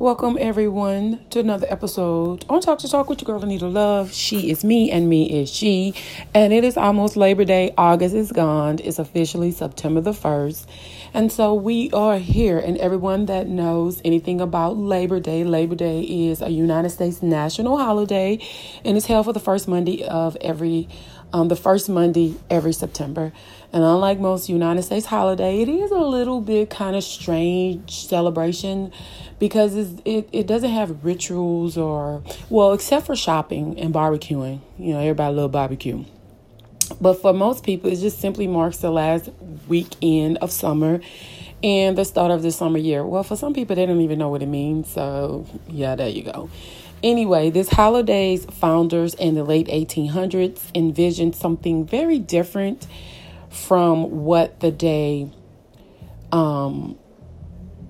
Welcome everyone to another episode on Talk That Talk with your girl Anita Love. She is me and me is she. And it is almost Labor Day. August is gone. It's officially September the 1st. And so we are here. And everyone that knows anything about Labor Day, Labor Day is a United States national holiday and it's held for the first Monday of every um, the first Monday every September. And unlike most United States holiday, it is a little bit kind of strange celebration because it, it doesn't have rituals or, well, except for shopping and barbecuing. You know, everybody love barbecue. But for most people, it just simply marks the last weekend of summer and the start of the summer year. Well, for some people, they don't even know what it means. So, yeah, there you go. Anyway, this holiday's founders in the late 1800s envisioned something very different from what the day um,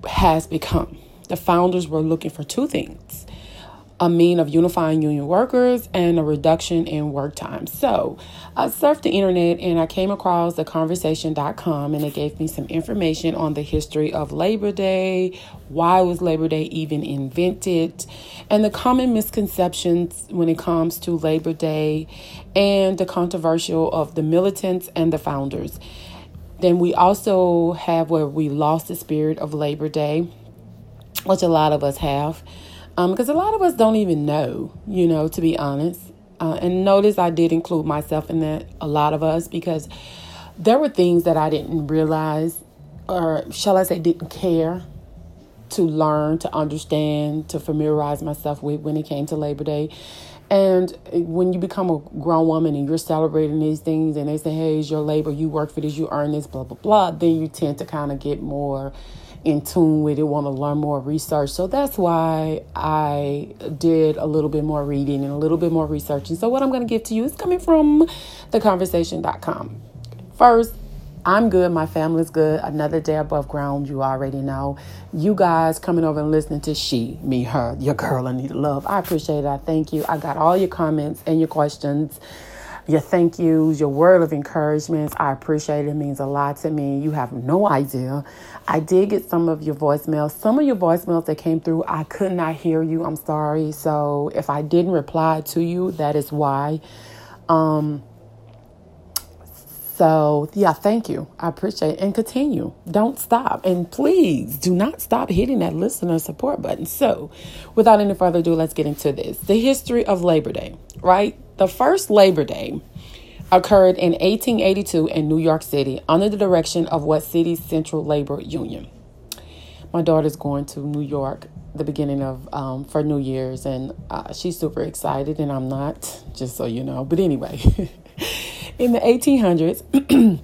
has become. The founders were looking for two things a mean of unifying union workers and a reduction in work time. So I surfed the internet and I came across the conversation.com and it gave me some information on the history of Labor Day, why was Labor Day even invented, and the common misconceptions when it comes to Labor Day and the controversial of the militants and the founders. Then we also have where we lost the spirit of Labor Day, which a lot of us have because um, a lot of us don't even know, you know, to be honest. Uh, and notice I did include myself in that, a lot of us, because there were things that I didn't realize, or shall I say, didn't care to learn, to understand, to familiarize myself with when it came to Labor Day. And when you become a grown woman and you're celebrating these things and they say, hey, it's your labor, you work for this, you earn this, blah, blah, blah, then you tend to kind of get more in tune with it, want to learn more research. So that's why I did a little bit more reading and a little bit more research. And so what I'm going to give to you is coming from theconversation.com. First, I'm good. My family's good. Another day above ground, you already know. You guys coming over and listening to she, me, her, your girl, Anita Love. I appreciate it. I thank you. I got all your comments and your questions your thank yous, your word of encouragement. I appreciate it. it. means a lot to me. You have no idea. I did get some of your voicemails. Some of your voicemails that came through, I could not hear you. I'm sorry. So if I didn't reply to you, that is why. Um, so, yeah, thank you. I appreciate it. And continue. Don't stop. And please do not stop hitting that listener support button. So, without any further ado, let's get into this. The history of Labor Day, right? The first Labor Day occurred in 1882 in New York City under the direction of what city's Central Labor Union. My daughter's going to New York the beginning of um, for New Year's, and uh, she's super excited, and I'm not, just so you know. But anyway, in the 1800s,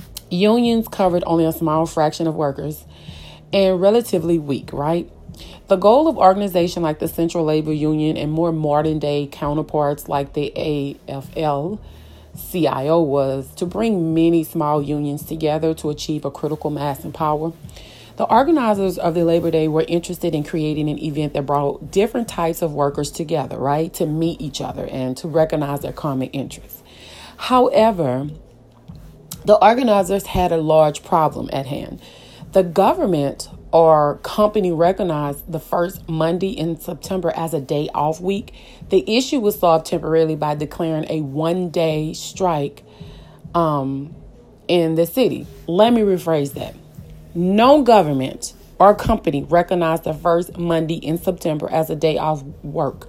unions covered only a small fraction of workers and relatively weak, right? The goal of organization like the Central Labor Union and more modern day counterparts like the AFL CIO was to bring many small unions together to achieve a critical mass and power. The organizers of the Labor Day were interested in creating an event that brought different types of workers together, right, to meet each other and to recognize their common interests. However, the organizers had a large problem at hand. The government or company recognized the first Monday in September as a day off week, the issue was solved temporarily by declaring a one day strike um, in the city. Let me rephrase that. No government or company recognized the first Monday in September as a day off work.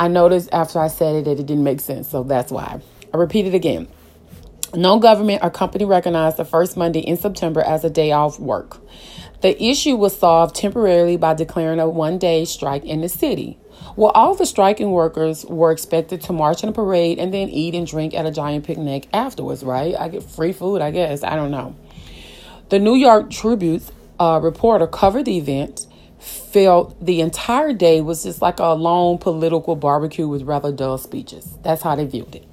I noticed after I said it that it didn't make sense, so that's why. I repeat it again. No government or company recognized the first Monday in September as a day off work. The issue was solved temporarily by declaring a one day strike in the city. Well, all the striking workers were expected to march in a parade and then eat and drink at a giant picnic afterwards, right? I get free food, I guess. I don't know. The New York Tribune's uh, reporter covered the event, felt the entire day was just like a long political barbecue with rather dull speeches. That's how they viewed it.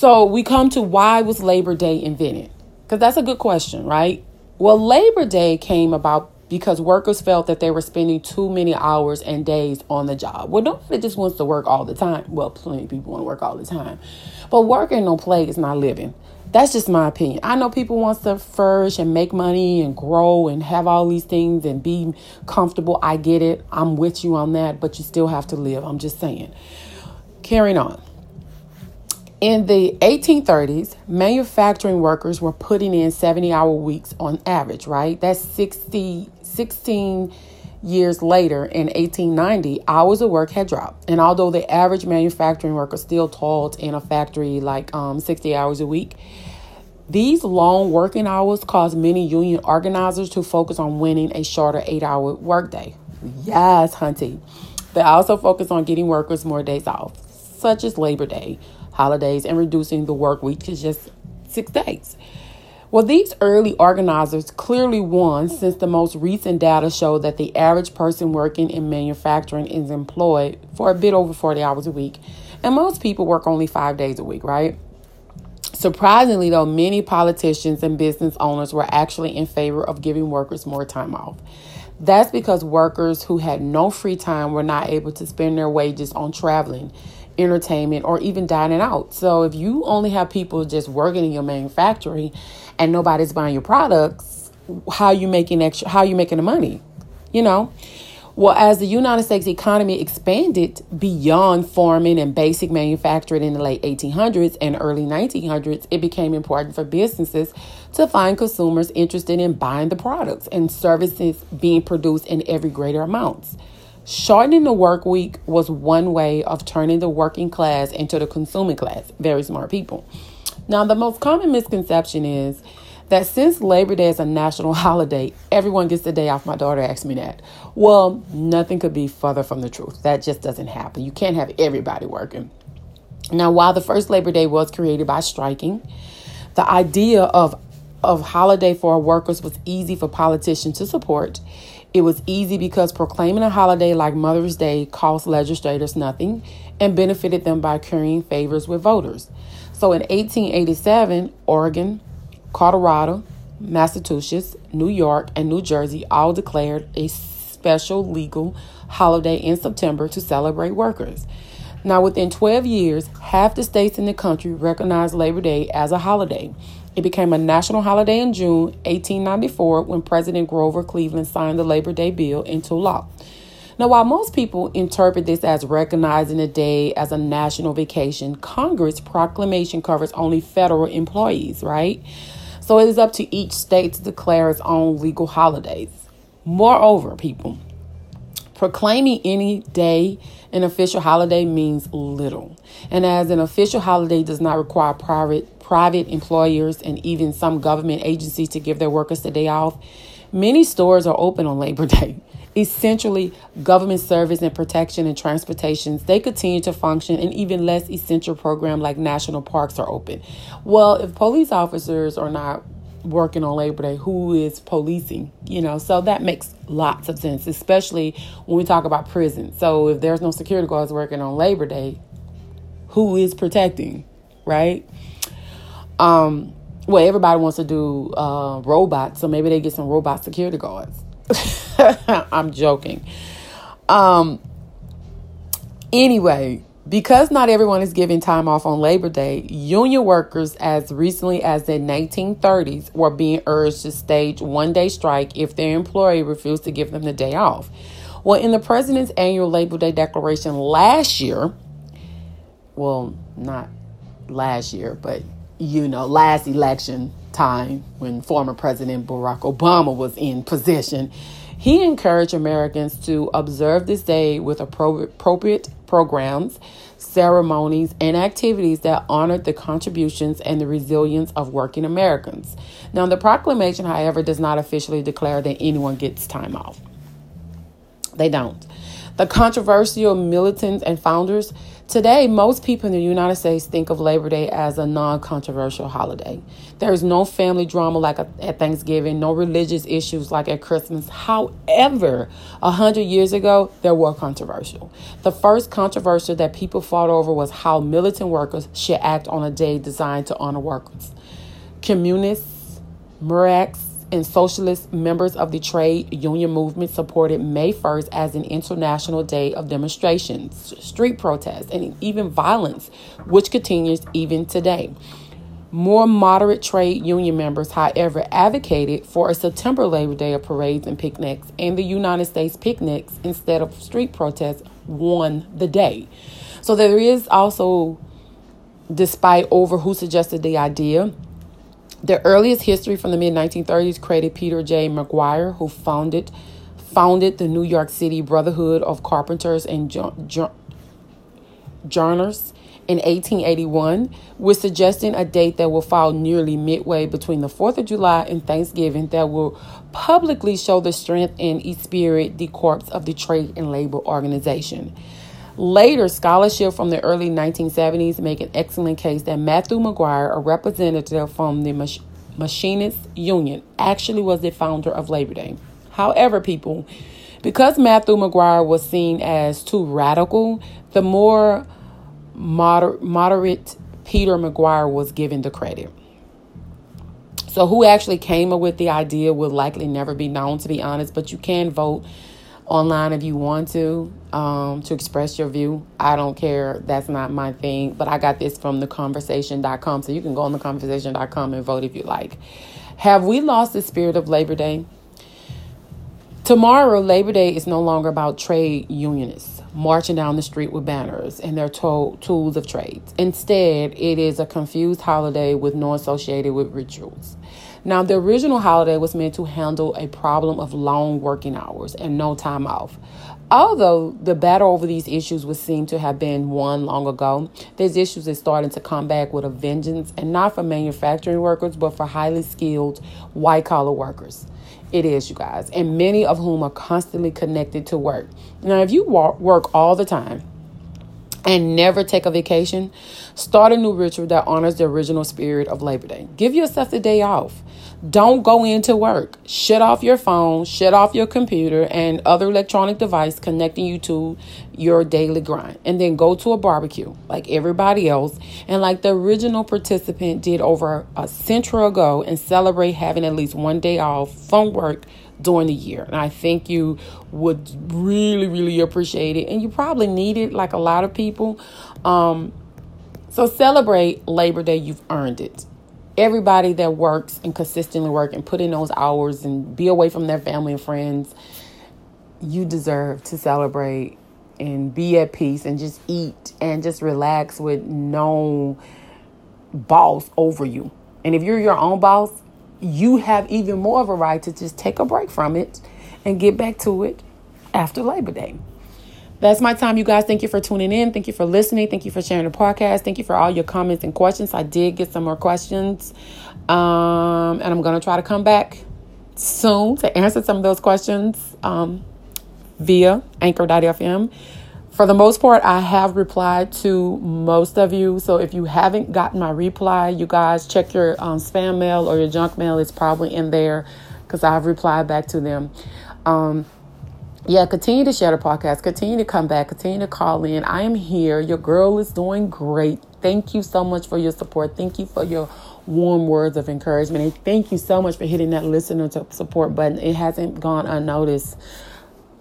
So we come to why was Labor Day invented? Because that's a good question, right? Well, Labor Day came about because workers felt that they were spending too many hours and days on the job. Well, nobody just wants to work all the time. Well, plenty of people want to work all the time. But working no play is not living. That's just my opinion. I know people want to flourish and make money and grow and have all these things and be comfortable. I get it. I'm with you on that, but you still have to live. I'm just saying. Carrying on. In the 1830s, manufacturing workers were putting in 70 hour weeks on average, right? That's 60, 16 years later in 1890, hours of work had dropped. And although the average manufacturing worker still toiled in a factory like um, 60 hours a week, these long working hours caused many union organizers to focus on winning a shorter eight hour workday. Yes, hunty. They also focused on getting workers more days off, such as Labor Day, holidays, and reducing the work week to just six days. Well, these early organizers clearly won since the most recent data show that the average person working in manufacturing is employed for a bit over 40 hours a week, and most people work only five days a week, right? Surprisingly, though, many politicians and business owners were actually in favor of giving workers more time off. That's because workers who had no free time were not able to spend their wages on traveling, entertainment, or even dining out. So if you only have people just working in your manufacturing and nobody's buying your products, how are you making extra how are you making the money? You know? Well, as the United States economy expanded beyond farming and basic manufacturing in the late 1800s and early 1900s, it became important for businesses to find consumers interested in buying the products and services being produced in every greater amounts. Shortening the work week was one way of turning the working class into the consuming class. Very smart people. Now, the most common misconception is that since Labor Day is a national holiday, everyone gets the day off. My daughter asked me that. Well, nothing could be further from the truth. That just doesn't happen. You can't have everybody working. Now, while the first Labor Day was created by striking, the idea of of holiday for workers was easy for politicians to support. It was easy because proclaiming a holiday like Mother's Day cost legislators nothing and benefited them by currying favors with voters. So in 1887, Oregon, Colorado, Massachusetts, New York, and New Jersey all declared a special legal holiday in September to celebrate workers. Now, within 12 years, half the states in the country recognized Labor Day as a holiday. It became a national holiday in June 1894 when President Grover Cleveland signed the Labor Day bill into law. Now, while most people interpret this as recognizing the day as a national vacation, Congress proclamation covers only federal employees, right? So it is up to each state to declare its own legal holidays. Moreover, people, proclaiming any day an official holiday means little. And as an official holiday does not require private private employers and even some government agencies to give their workers the day off, many stores are open on Labor Day essentially government service and protection and transportations they continue to function and even less essential programs like national parks are open well if police officers are not working on labor day who is policing you know? So that makes lots of sense especially when we talk about prison. So if there's no security guards working on labor day who is protecting right? Um well everybody wants to do uh robots so maybe they get some robot security guards. I'm joking. Um, anyway, because not everyone is giving time off on Labor Day, union workers, as recently as the 1930s, were being urged to stage one day strike if their employer refused to give them the day off. Well, in the president's annual Labor Day declaration last year, well, not last year, but you know, last election time when former President Barack Obama was in position, he encouraged Americans to observe this day with appropriate programs, ceremonies, and activities that honored the contributions and the resilience of working Americans. Now, the proclamation, however, does not officially declare that anyone gets time off. They don't. The controversial militants and founders Today, most people in the United States think of Labor Day as a non controversial holiday. There is no family drama like at Thanksgiving, no religious issues like at Christmas. However, a hundred years ago, there were controversial. The first controversy that people fought over was how militant workers should act on a day designed to honor workers. Communists, Muraks, and socialist members of the trade union movement supported May 1st as an international day of demonstrations, street protests, and even violence, which continues even today. More moderate trade union members, however, advocated for a September Labor Day of parades and picnics, and the United States picnics instead of street protests won the day. So there is also, despite over who suggested the idea, the earliest history from the mid 1930s credited Peter J. McGuire, who founded founded the New York City Brotherhood of Carpenters and Joiners in 1881, with suggesting a date that will fall nearly midway between the 4th of July and Thanksgiving that will publicly show the strength and esprit de corps of the trade and labor organization. Later, scholarship from the early 1970s make an excellent case that Matthew Maguire, a representative from the Mach- Machinists Union, actually was the founder of Labor Day. However, people, because Matthew Maguire was seen as too radical, the more moder- moderate Peter McGuire was given the credit. So, who actually came up with the idea will likely never be known, to be honest, but you can vote online if you want to um, to express your view. I don't care. That's not my thing. But I got this from theconversation.com. So you can go on theconversation.com and vote if you like. Have we lost the spirit of Labor Day? Tomorrow, Labor Day is no longer about trade unionists marching down the street with banners and their to- tools of trade. Instead, it is a confused holiday with no associated with rituals. Now, the original holiday was meant to handle a problem of long working hours and no time off. Although the battle over these issues would seem to have been won long ago, these issues are starting to come back with a vengeance, and not for manufacturing workers, but for highly skilled white collar workers. It is, you guys, and many of whom are constantly connected to work. Now, if you work all the time and never take a vacation, start a new ritual that honors the original spirit of Labor Day. Give yourself the day off. Don't go into work. Shut off your phone, shut off your computer and other electronic device connecting you to your daily grind. And then go to a barbecue like everybody else and like the original participant did over a century ago and celebrate having at least one day off from work during the year. And I think you would really, really appreciate it. And you probably need it like a lot of people. Um, so celebrate Labor Day. You've earned it everybody that works and consistently work and put in those hours and be away from their family and friends, you deserve to celebrate and be at peace and just eat and just relax with no boss over you. And if you're your own boss, you have even more of a right to just take a break from it and get back to it after Labor Day. That's my time, you guys. Thank you for tuning in. Thank you for listening. Thank you for sharing the podcast. Thank you for all your comments and questions. I did get some more questions. Um, and I'm going to try to come back soon to answer some of those questions um, via anchor.fm. For the most part, I have replied to most of you. So if you haven't gotten my reply, you guys check your um, spam mail or your junk mail. It's probably in there because I've replied back to them. Um, yeah, continue to share the podcast. Continue to come back. Continue to call in. I am here. Your girl is doing great. Thank you so much for your support. Thank you for your warm words of encouragement. And thank you so much for hitting that listener support button. It hasn't gone unnoticed.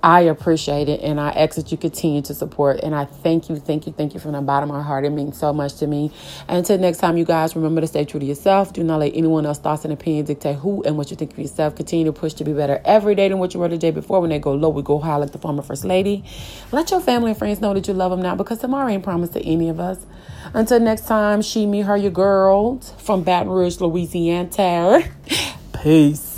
I appreciate it and I ask that you continue to support. And I thank you, thank you, thank you from the bottom of my heart. It means so much to me. And until next time, you guys, remember to stay true to yourself. Do not let anyone else's thoughts and opinions dictate who and what you think of yourself. Continue to push to be better every day than what you were the day before. When they go low, we go high like the former First Lady. Let your family and friends know that you love them now because tomorrow ain't promised to any of us. Until next time, she, me, her, your girl from Baton Rouge, Louisiana. Peace.